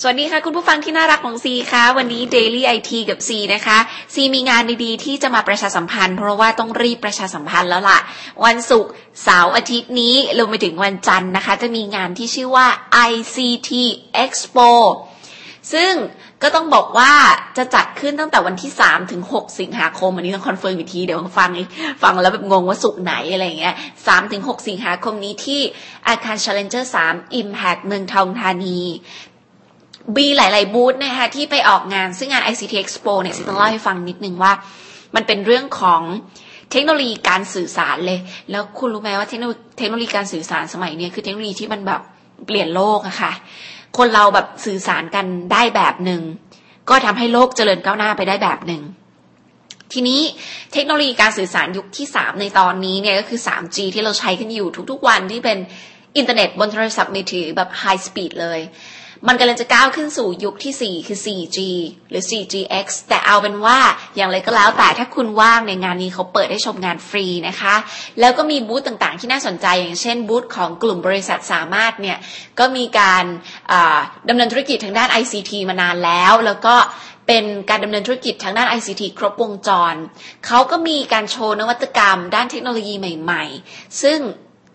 สวัสดีค่ะ คุณผู้ฟังที่น่ารักของซีคะวันนี้ Daily IT กับซีนะคะซีมีงานดีๆ ที่จะมาประชาสัมพันธ์ เพราะว่าต้องรีบประชาสัมพันธ์แล้วล่ะ วันศุกร์เสาร์อาทิตย์นี้รวมไปถึงวันจันทร์นะคะ จะมีงานที่ชื่อว่า ICT Expo ซึ่งก็ต้องบอกว่าจะจัดขึ้นตั้งแต่วันที่ 3 ถึง 6 สิงหาคม อันนี้ต้อง confirm อีกที เดี๋ยวฟังฟังแล้วแบบงงว่าศุกร์ไหนอะไรเงี้ย3ถึง 6 สิงหาคมนี้ที่อาคาร Challenger 3 Impact เมืองทองธานี มีหลาย ๆ บูธนะคะที่ไปออกงานซึ่งงาน ICT Expo เนี่ยต้องเล่าให้ฟังนิดนึงว่า มันเป็นเรื่องของเทคโนโลยีการสื่อสารเลย แล้วคุณรู้ไหมว่าเทคโนโลยีการสื่อสารสมัยนี้คือเทคโนโลยีที่มันแบบเปลี่ยนโลกอะค่ะ คนเราแบบสื่อสารกันได้แบบหนึ่งก็ทำให้โลกเจริญก้าวหน้าไปได้แบบหนึ่งทีนี้เทคโนโลยีการสื่อสารยุคที่ 3 ในตอนนี้เนี่ยก็คือ 3G ที่เราใช้กันอยู่ทุกๆวันที่เป็นอินเทอร์เน็ตบนโทรศัพท์มือถือแบบ high speed เลย มันกำลังจะก้าวขึ้นสู่ยุคที่ 4 คือ 4G หรือ 4GX แต่เอาเป็นว่าอย่างไรก็แล้วแต่ถ้าคุณว่างในงานนี้เขาเปิดให้ชมงานฟรีนะคะ แล้วก็มีบูธต่างๆ ที่น่าสนใจอย่างเช่นบูธของกลุ่มบริษัทสามารถเนี่ยก็มีการดำเนินธุรกิจทางด้าน ICT มานานแล้ว แล้วก็เป็นการดำเนินธุรกิจทางด้าน ICT ครบวงจร เขาก็มีการโชว์นวัตกรรมด้านเทคโนโลยีใหม่ ๆ ซึ่ง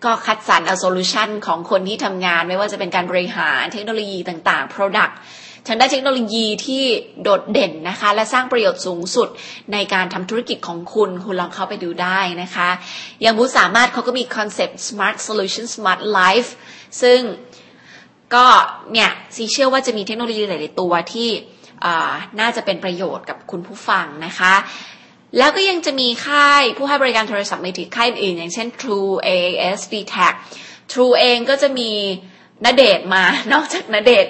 ก็คัดสรรเอา solution ของคนที่ทำงาน ไม่ว่าจะเป็นการบริหารเทคโนโลยีต่างๆ Product ทางด้านเทคโนโลยีที่โดดเด่นนะคะ และสร้างประโยชน์สูงสุดในการทำธุรกิจของคุณ คุณลองเข้าไปดูได้นะคะ อย่างบูธสามารถเขาก็มี concept smart solution smart life ซึ่งก็เนี่ยซีเชื่อว่าจะมีเทคโนโลยีหลาย ๆ ตัวที่น่าจะเป็นประโยชน์กับคุณผู้ฟังนะคะ แล้วก็ยังจะมีค่ายผู้ให้บริการโทรศัพท์มือถือค่ายอื่น อย่างเช่น True AAS d t a c True เองก็จะมีนเดชมานอกจากนเดช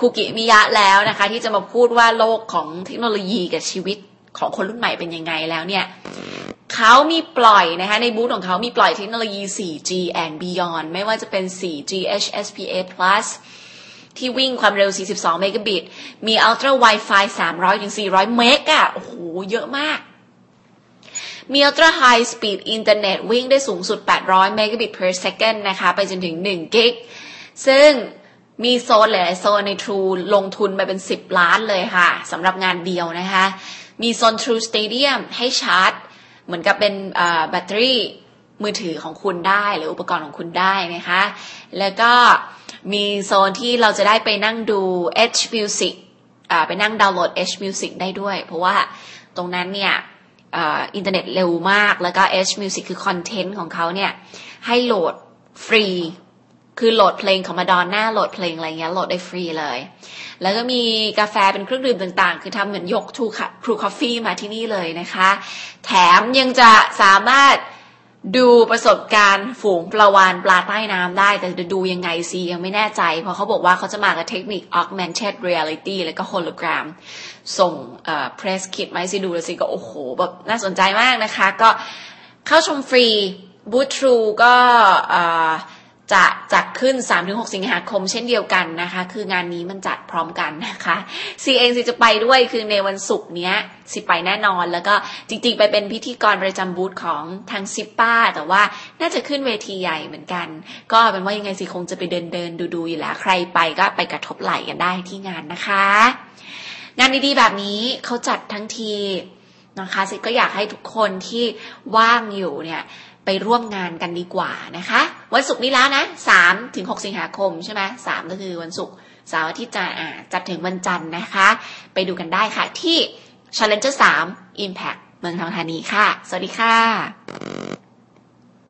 คุกิมิยะแล้วนะคะ ที่จะมาพูดว่าโลกของเทคโนโลยีกับชีวิตของคนรุ่นใหม่เป็นยังไงแล้วเนี่ยเขามีปล่อยนะคะในบูธของเขามีปล่อยเทคโนโลยี 4G and beyond ไม่ว่าจะเป็น 4G HSPA plus ที่วิ่งความเร็ว 42 เมกะบิต มี Ultra Wi-Fi 300 ถึง 400 เมกะโอ้โห เยอะมาก มี Ultra High Speed Internet วิ่งได้สูงสุด 800 Megabit per second นะคะ ไปจนถึง1กิก ซึ่งมีโซนหลายโซนใน True ลงทุนไปเป็น 10 ล้านเลยค่ะสำหรับงานเดียวนะคะ มีโซน True Stadium ให้ชาร์จ เหมือนกับเป็นแบตเตอรี่มือถือของคุณได้หรืออุปกรณ์ของคุณได้นะคะ แล้วก็มีโซนที่เราจะได้ไปนั่งดู H Music ไปนั่งดาวน์โหลด H Music ได้ด้วย เพราะว่าตรงนั้นเนี่ย อินเทอร์เน็ตเร็วมาก แล้วก็ H Music คือ content ของเขาเนี่ย ให้โหลดฟรี คือโหลดเพลงของมาดอนน่าโหลดเพลงอะไรเงี้ยโหลดได้ฟรีเลย แล้วก็มีกาแฟเป็นเครื่องดื่มต่างๆ คือทำเหมือนยก True Coffee มาที่นี่เลยนะคะ แถมยังจะสามารถ ดูประสบการณ์ฝูงปลาวานปลาใต้น้ำได้ แต่จะดูยังไงซียังไม่แน่ใจ เพราะเขาบอกว่าเขาจะมากับเทคนิค augmented reality แล้วก็ hologram ส่งเอ่อเพรสคิดมาให้ซีดูแล้วซีก็โอ้โหแบบน่าสนใจมากนะคะ ก็เข้าชมฟรีบูทรูก็เอ่อ จะจัดขึ้น 3-6 สิงหาคมเช่นเดียวกันนะคะ คืองานนี้มันจัดพร้อมกันนะคะซีเองซีจะไปด้วยคือในวันศุกร์เนี้ยซีไปแน่นอนแล้วก็จริงๆ ไปเป็นพิธีกรประจำบูธของทางซิปป้า แต่ว่าน่าจะขึ้นเวทีใหญ่เหมือนกัน ก็เป็นว่ายังไงซีคงจะไปเดินเดินดูๆอยู่แล้ว ใครไปก็ไปกระทบไหลกันได้ที่งานนะคะ งานดีๆแบบนี้เขาจัดทั้งทีนะคะซิก็อยากให้ทุกคนที่ว่างอยู่เนี่ย ไปร่วมงานกันดีกว่านะคะ วันศุกร์นี้แล้วนะสามถึงหกสิงหาคมใช่ไหมสามก็คือวันศุกร์เสาร์อาทิตย์จะอ่าจัดถึงวันจันทร์นะคะ ไปดูกันได้ค่ะที่ Challenger 3 Impact เมืองทองธานีค่ะ สวัสดีค่ะ